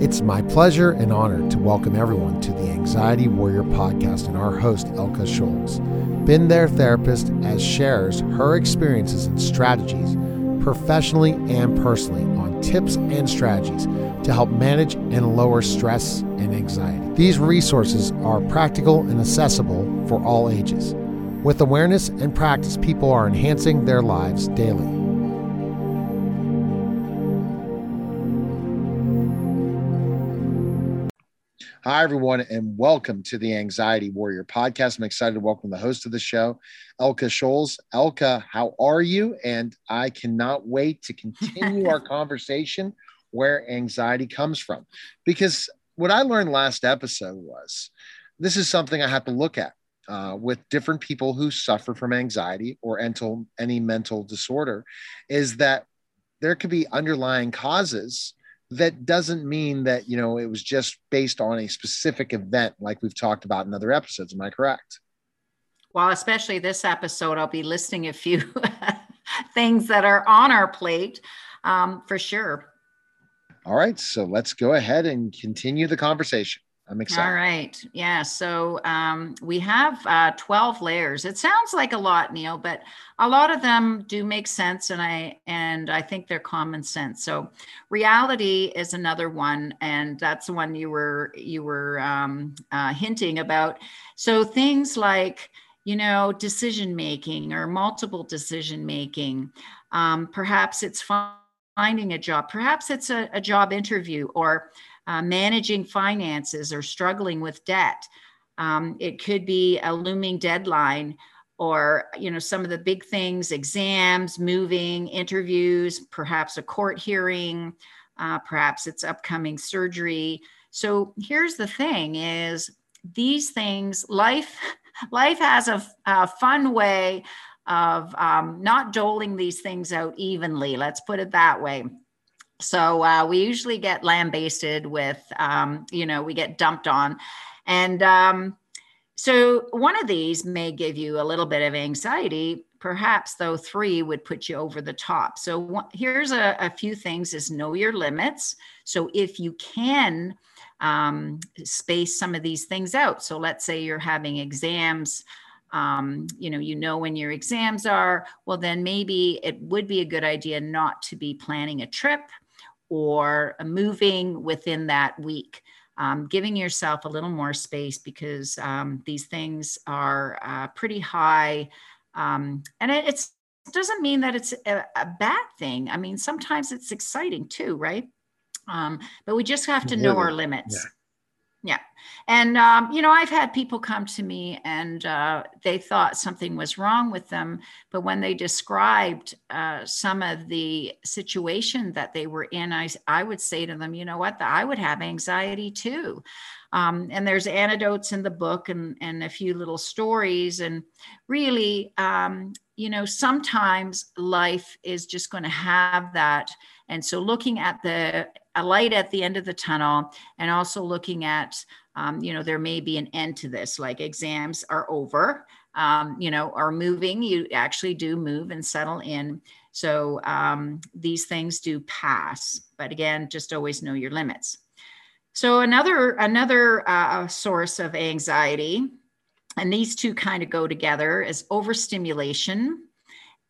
It's my pleasure and honor to welcome everyone to the Anxiety Warrior podcast and our host, Elka Scholes. Been there therapist as shares her experiences and strategies professionally and personally on tips and strategies to help manage and lower stress and anxiety. These resources are practical and accessible for all ages. With awareness and practice, people are enhancing their lives daily. Hi, everyone, and welcome to the Anxiety Warrior podcast. I'm excited to welcome the host of the show, Elka Scholes. Elka, how are you? And I cannot wait to continue our conversation where anxiety comes from. Because what I learned last episode was this is something I have to look at uh, with different people who suffer from anxiety or any mental disorder is that there could be underlying causes that doesn't mean that you know it was just based on a specific event like we've talked about in other episodes. Am i correct? Well especially this episode i'll be listing a few things that are on our plate um, for sure. All right so let's go ahead and continue the conversation I'm excited. All right. Yeah. So um, we have uh, 12 layers. It sounds like a lot, Neil, but a lot of them do make sense, and I and I think they're common sense. So reality is another one, and that's the one you were you were um, uh, hinting about. So things like you know decision making or multiple decision making. Um, perhaps it's finding a job. Perhaps it's a, a job interview or uh, managing finances or struggling with debt. Um, it could be a looming deadline or you know some of the big things exams moving interviews perhaps a court hearing uh, perhaps it's upcoming surgery. So here's the thing is these things life life has a, a fun way of um, not doling these things out evenly. Let's put it that way so uh, we usually get lambasted with, um, you know, we get dumped on. And um, so one of these may give you a little bit of anxiety. Perhaps though three would put you over the top. So here's a, a few things is know your limits. So if you can um, space some of these things out. So let's say you're having exams um, you know you know when your exams are well then maybe it would be a good idea not to be planning a trip or moving within that week. Um, giving yourself a little more space because um, these things are uh, pretty high. Um, and it doesn't mean that it's a, a, bad thing. I mean, sometimes it's exciting too, right? Um, but we just have to know our limits. Yeah. Yeah. And, um, you know, I've had people come to me and uh, they thought something was wrong with them. But when they described uh, some of the situation that they were in, I, I would say to them, you know what, I would have anxiety too. Um, and there's anecdotes in the book and, and a few little stories. And really, um, you know, sometimes life is just going to have that. And so looking at the a light at the end of the tunnel and also looking at um, you know there may be an end to this like exams are over um, you know are moving you actually do move and settle in. So um, these things do pass but again just always know your limits. So another another uh, source of anxiety and these two kind of go together is overstimulation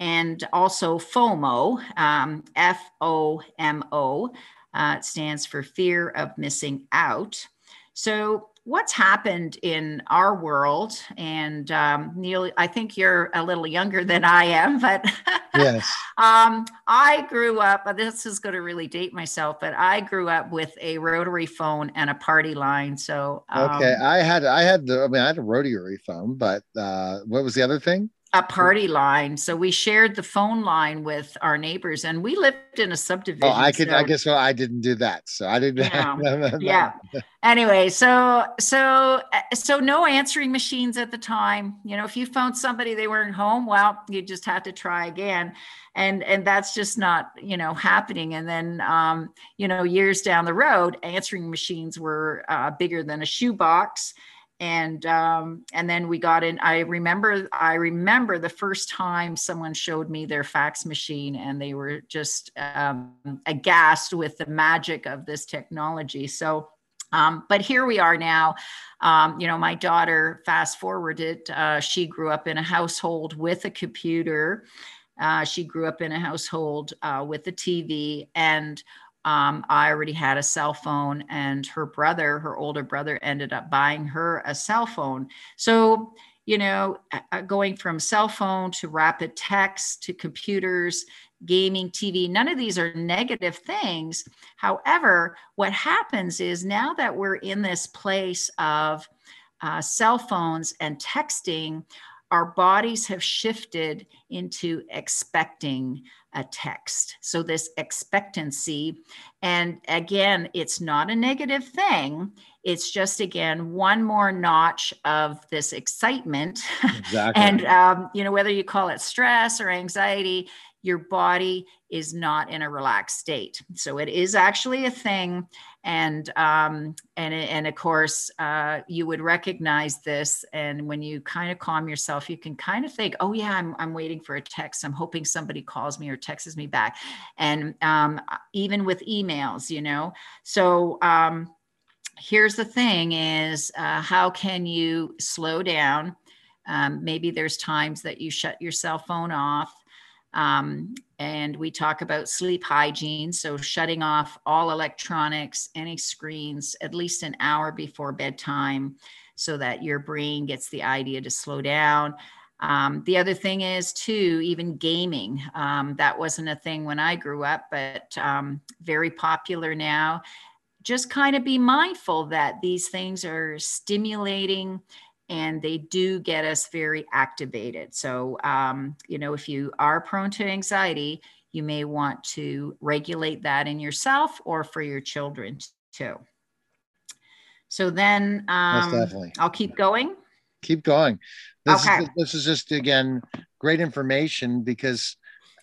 and also FOMO, um, F O M O, uh, stands for fear of missing out. So, what's happened in our world, and um, Neil, I think you're a little younger than I am, but yes, um, I grew up. This is going to really date myself, but I grew up with a rotary phone and a party line. So, um, okay, I had I had the I mean I had a rotary phone, but uh, what was the other thing? A party line. So we shared the phone line with our neighbors, and we lived in a subdivision. Oh, I could. So, I guess well, I didn't do that, so I didn't. Yeah. yeah. Anyway, so so so no answering machines at the time. You know, if you phoned somebody they weren't home, well, you just had to try again, and and that's just not you know happening. And then um, you know years down the road, answering machines were uh, bigger than a shoebox and um, and then we got in i remember i remember the first time someone showed me their fax machine and they were just um, aghast with the magic of this technology so um, but here we are now. Um, you know, my daughter, fast forwarded, uh, she grew up in a household with a computer. Uh, she grew up in a household uh, with a TV, and um, I already had a cell phone, and her brother, her older brother, ended up buying her a cell phone. So, you know, going from cell phone to rapid text to computers, gaming, TV, none of these are negative things. However, what happens is now that we're in this place of uh, cell phones and texting, our bodies have shifted into expecting a text. So, this expectancy, and again, it's not a negative thing. It's just, again, one more notch of this excitement. Exactly. and, um, you know, whether you call it stress or anxiety, your body is not in a relaxed state. So it is actually a thing, and um, and and of course uh, you would recognize this. And when you kind of calm yourself, you can kind of think, oh yeah, I'm I'm waiting for a text. I'm hoping somebody calls me or texts me back, and um, even with emails, you know. So um, here's the thing: is uh, how can you slow down? Um, maybe there's times that you shut your cell phone off um, and we talk about sleep hygiene. So, shutting off all electronics, any screens, at least an hour before bedtime so that your brain gets the idea to slow down. Um, the other thing is, too, even gaming. Um, that wasn't a thing when I grew up, but um, very popular now. Just kind of be mindful that these things are stimulating and they do get us very activated. So, um, you know, if you are prone to anxiety, you may want to regulate that in yourself or for your children too. So then um, definitely. I'll keep going. Keep going. This, okay. is, this is just, again, great information because,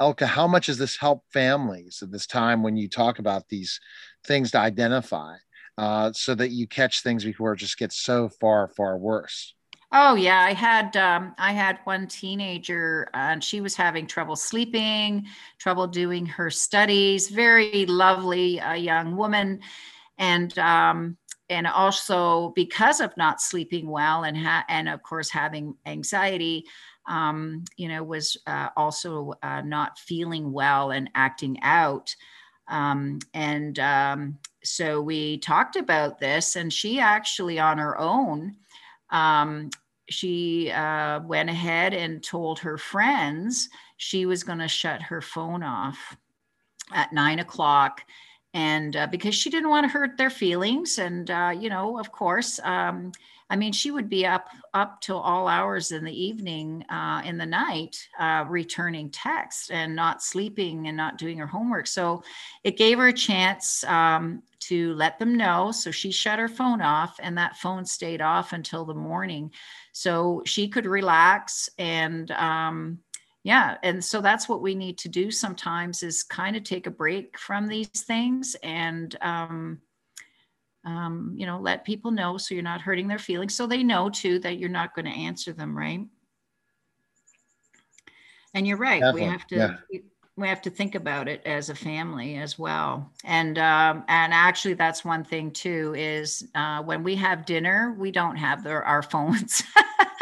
Elka, how much does this help families at this time when you talk about these things to identify? Uh, so that you catch things before it just gets so far, far worse. Oh yeah, I had um, I had one teenager, uh, and she was having trouble sleeping, trouble doing her studies. Very lovely uh, young woman, and um, and also because of not sleeping well and ha- and of course having anxiety, um, you know, was uh, also uh, not feeling well and acting out. Um, and um, so we talked about this, and she actually, on her own, um, she uh, went ahead and told her friends she was going to shut her phone off at nine o'clock. And uh, because she didn't want to hurt their feelings and uh, you know of course um, i mean she would be up up till all hours in the evening uh, in the night uh, returning texts and not sleeping and not doing her homework. So it gave her a chance um, to let them know. So she shut her phone off and that phone stayed off until the morning. So she could relax and um, yeah and so that's what we need to do sometimes is kind of take a break from these things and um, um, you know let people know so you're not hurting their feelings so they know too that you're not going to answer them right and you're right Definitely. we have to yeah. we have to think about it as a family as well and um, and actually that's one thing too is uh, when we have dinner we don't have the, our phones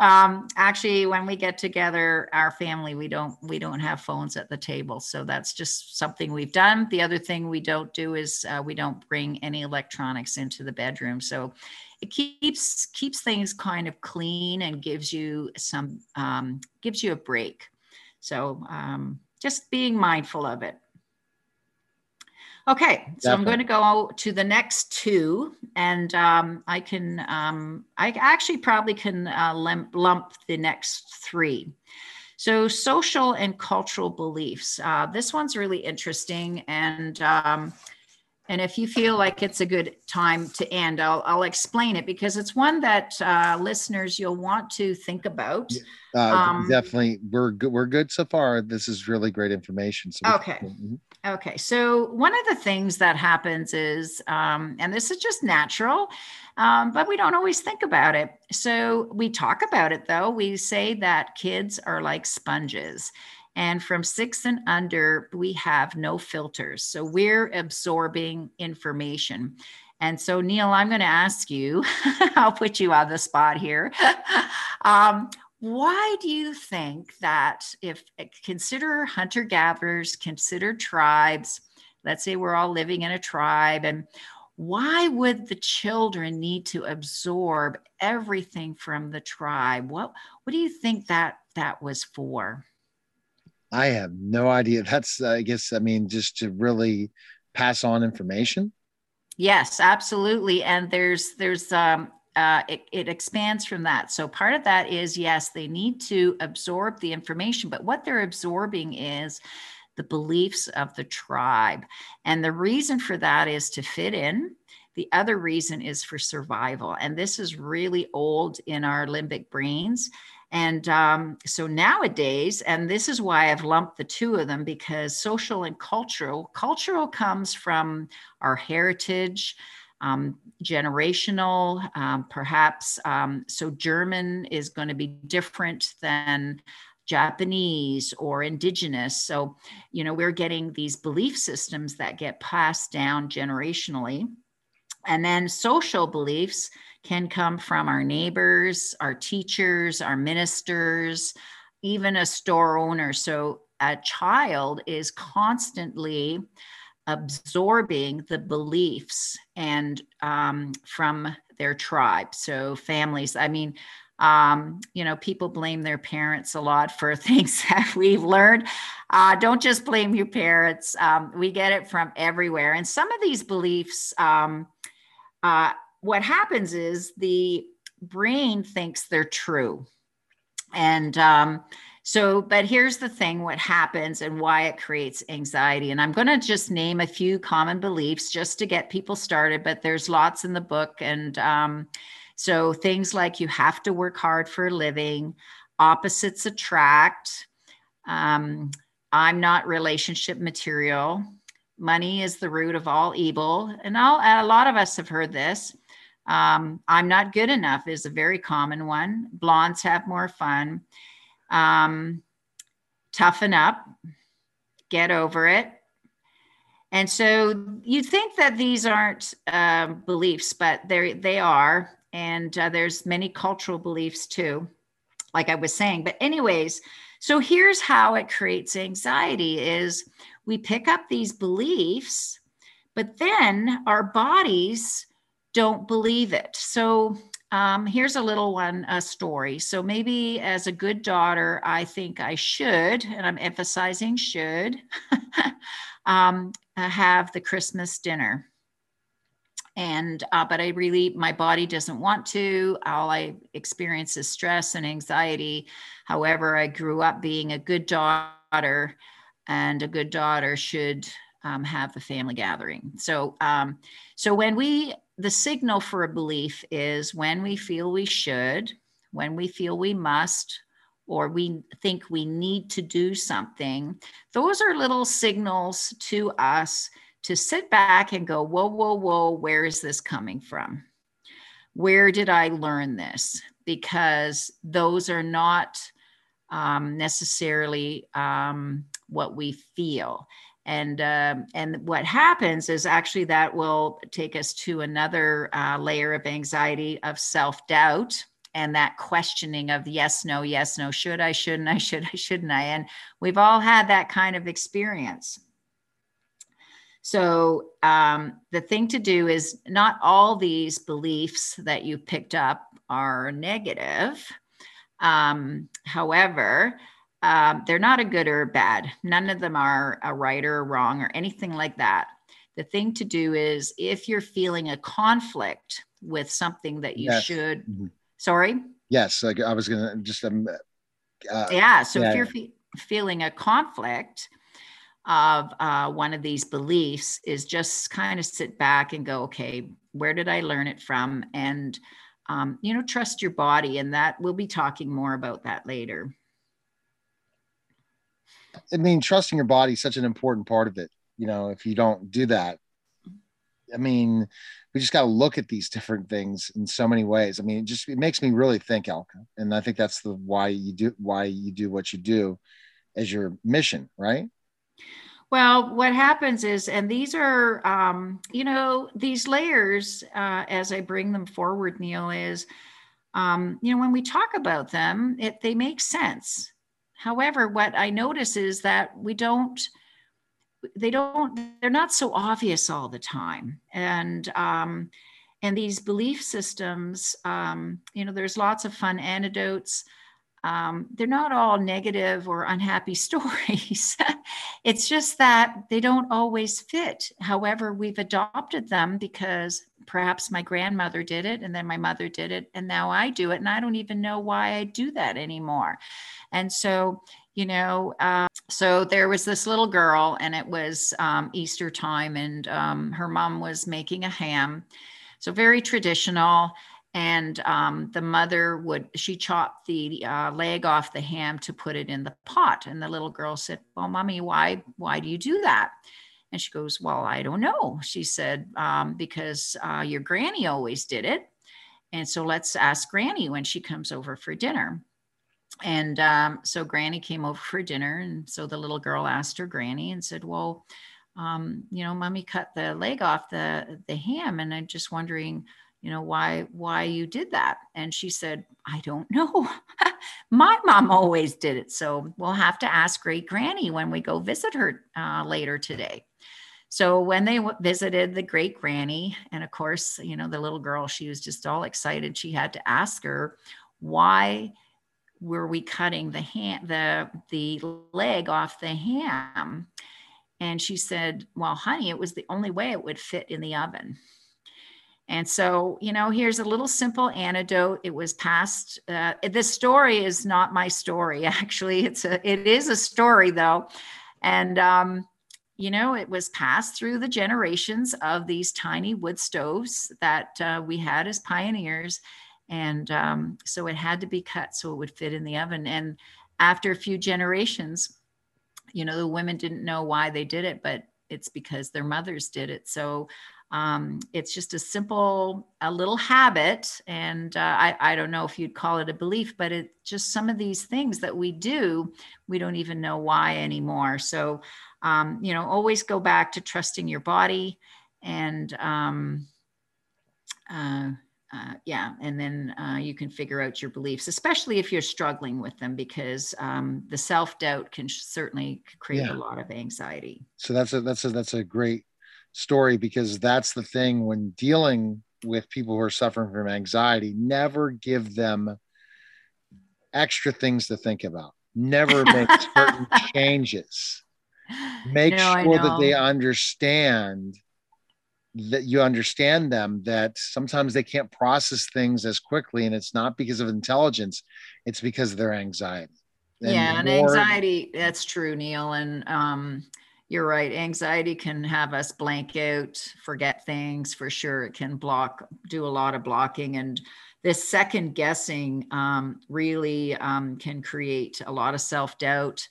um, actually, when we get together, our family, we don't we don't have phones at the table, so that's just something we've done. The other thing we don't do is uh, we don't bring any electronics into the bedroom, so it keeps keeps things kind of clean and gives you some um, gives you a break. So um, just being mindful of it. Okay, so I'm going to go to the next two, and um, I can, um, I actually probably can uh, lump, lump the next three. So, social and cultural beliefs. Uh, this one's really interesting, and um, And if you feel like it's a good time to end, I'll, I'll explain it because it's one that uh, listeners you'll want to think about. Uh, um, definitely, we're good. We're good so far. This is really great information. So okay. Can, mm-hmm. Okay. So one of the things that happens is, um, and this is just natural, um, but we don't always think about it. So we talk about it though. We say that kids are like sponges and from six and under, we have no filters. So we're absorbing information. And so, Neil, I'm going to ask you, I'll put you on the spot here. um, why do you think that if consider hunter gatherers, consider tribes, let's say we're all living in a tribe, and why would the children need to absorb everything from the tribe? What, what do you think that that was for? I have no idea. That's, I guess, I mean, just to really pass on information. Yes, absolutely. And there's, there's, um, uh, it, it expands from that. So part of that is yes, they need to absorb the information, but what they're absorbing is the beliefs of the tribe. And the reason for that is to fit in. The other reason is for survival. And this is really old in our limbic brains. And um, so nowadays, and this is why I've lumped the two of them because social and cultural, cultural comes from our heritage, um, generational, um, perhaps. Um, so German is going to be different than Japanese or indigenous. So, you know, we're getting these belief systems that get passed down generationally. And then social beliefs can come from our neighbors, our teachers, our ministers, even a store owner. So a child is constantly absorbing the beliefs and um, from their tribe. So families, I mean, um, you know, people blame their parents a lot for things that we've learned. Uh, don't just blame your parents. Um, we get it from everywhere. And some of these beliefs, um, uh, what happens is the brain thinks they're true. And um, so, but here's the thing what happens and why it creates anxiety. And I'm going to just name a few common beliefs just to get people started, but there's lots in the book. And um, so, things like you have to work hard for a living, opposites attract, um, I'm not relationship material, money is the root of all evil. And, all, a lot of us have heard this. Um, I'm not good enough is a very common one. Blondes have more fun. Um, toughen up, get over it. And so you think that these aren't uh, beliefs, but they they are, and uh, there's many cultural beliefs too, like I was saying. But anyways, so here's how it creates anxiety: is we pick up these beliefs, but then our bodies don't believe it. So um, here's a little one, a story. So maybe as a good daughter, I think I should, and I'm emphasizing should, um, have the Christmas dinner. And, uh, but I really, my body doesn't want to. All I experience is stress and anxiety. However, I grew up being a good daughter, and a good daughter should um, have the family gathering. So, um, so when we the signal for a belief is when we feel we should, when we feel we must, or we think we need to do something. Those are little signals to us to sit back and go, whoa, whoa, whoa, where is this coming from? Where did I learn this? Because those are not um, necessarily um, what we feel and um, and what happens is actually that will take us to another uh, layer of anxiety of self-doubt and that questioning of yes no yes no should i shouldn't i should i shouldn't i? And we've all had that kind of experience. So um, the thing to do is not all these beliefs that you picked up are negative. Um, however um, they're not a good or a bad. None of them are a right or a wrong or anything like that. The thing to do is if you're feeling a conflict with something that you yes. should, mm-hmm. sorry? Yes, like I was going to just, um, uh, yeah. So yeah. if you're fe- feeling a conflict, of uh, one of these beliefs is just kind of sit back and go, okay, where did I learn it from? And, um, you know, trust your body. And that we'll be talking more about that later. I mean, trusting your body is such an important part of it. You know, if you don't do that, I mean, we just got to look at these different things in so many ways. I mean, it just it makes me really think, Elka, and I think that's the why you do why you do what you do as your mission, right? Well, what happens is, and these are, um, you know, these layers uh, as I bring them forward, Neil, is, um, you know, when we talk about them, it they make sense. However, what I notice is that we don't they don't they're not so obvious all the time. And um, and these belief systems um, you know there's lots of fun anecdotes. Um, they're not all negative or unhappy stories. It's just that they don't always fit. However we've adopted them because perhaps my grandmother did it and then my mother did it and now i do it and i don't even know why i do that anymore. And so you know uh, so there was this little girl and it was um, easter time and um, her mom was making a ham so very traditional and um, the mother would she chopped the uh, leg off the ham to put it in the pot and the little girl said well mommy why why do you do that and she goes well i don't know she said um, because uh, your granny always did it. And so let's ask granny when she comes over for dinner. And um, so granny came over for dinner and so the little girl asked her granny and said well um, you know mommy cut the leg off the the ham and i'm just wondering you know why why you did that? And she said i don't know. My mom always did it so we'll have to ask great granny when we go visit her uh, later today. So when they w- visited the great granny and of course you know the little girl she was just all excited she had to ask her why were we cutting the hand the the leg off the ham? And she said well honey it was the only way it would fit in the oven and so you know here's a little simple anecdote. It was passed uh, this story is not my story actually. It's a it is a story though. And um, you know it was passed through the generations of these tiny wood stoves that uh, we had as pioneers. And um, so it had to be cut so it would fit in the oven. And after a few generations you know the women didn't know why they did it but it's because their mothers did it. So um, it's just a simple a little habit and uh, I, I don't know if you'd call it a belief but it just some of these things that we do we don't even know why anymore so um, you know always go back to trusting your body and um, uh, uh, yeah, and then uh, you can figure out your beliefs, especially if you're struggling with them, because um, the self doubt can certainly create yeah. a lot of anxiety. So that's a that's a that's a great story because that's the thing when dealing with people who are suffering from anxiety. Never give them extra things to think about. Never make certain changes. Make no, sure that they understand that you understand them that sometimes they can't process things as quickly and it's not because of intelligence it's because of their anxiety and yeah and more- anxiety that's true neil and um you're right anxiety can have us blank out forget things for sure it can block do a lot of blocking and this second guessing um, really um, can create a lot of self-doubt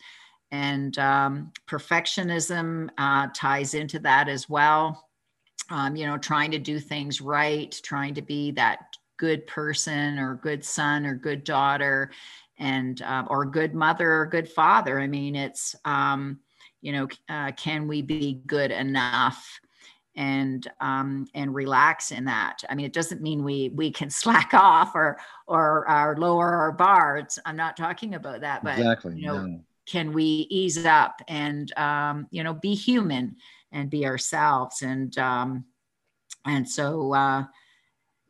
and um, perfectionism uh, ties into that as well um, you know, trying to do things right, trying to be that good person or good son or good daughter and uh, or good mother or good father. I mean, it's um, you know, uh, can we be good enough? and um, and relax in that. I mean, it doesn't mean we we can slack off or or, or lower our bars I'm not talking about that, but exactly. you know, no. can we ease up and um, you know be human and be ourselves and um, and so uh,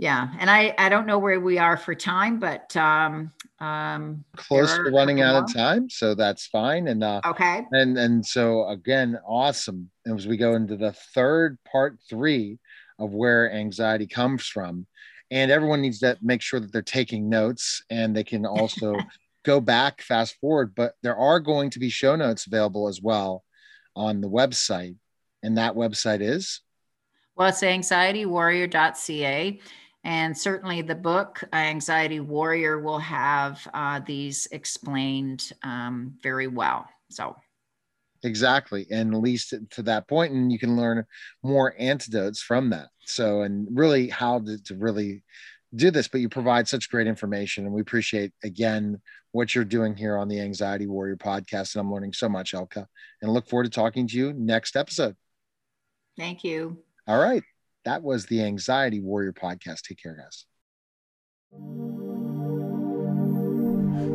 yeah and i i don't know where we are for time but um um close to running out of time so that's fine and uh okay and and so again awesome as we go into the third part three of where anxiety comes from and everyone needs to make sure that they're taking notes and they can also go back fast forward but there are going to be show notes available as well on the website. And that website is? Well, it's anxietywarrior.ca. And certainly the book, Anxiety Warrior, will have uh, these explained um, very well. So, exactly. And at least to that point, and you can learn more antidotes from that. So, and really how to, to really do this, but you provide such great information. And we appreciate, again, what you're doing here on the Anxiety Warrior podcast. And I'm learning so much, Elka, and look forward to talking to you next episode. Thank you. All right. That was the Anxiety Warrior podcast. Take care, guys.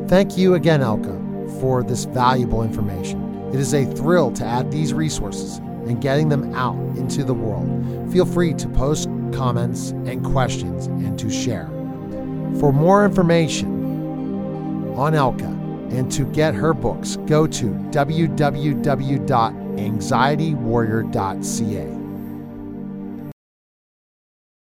Thank you again, Elka, for this valuable information. It is a thrill to add these resources and getting them out into the world. Feel free to post comments and questions and to share. For more information on Elka and to get her books, go to www.anxietywarrior.ca.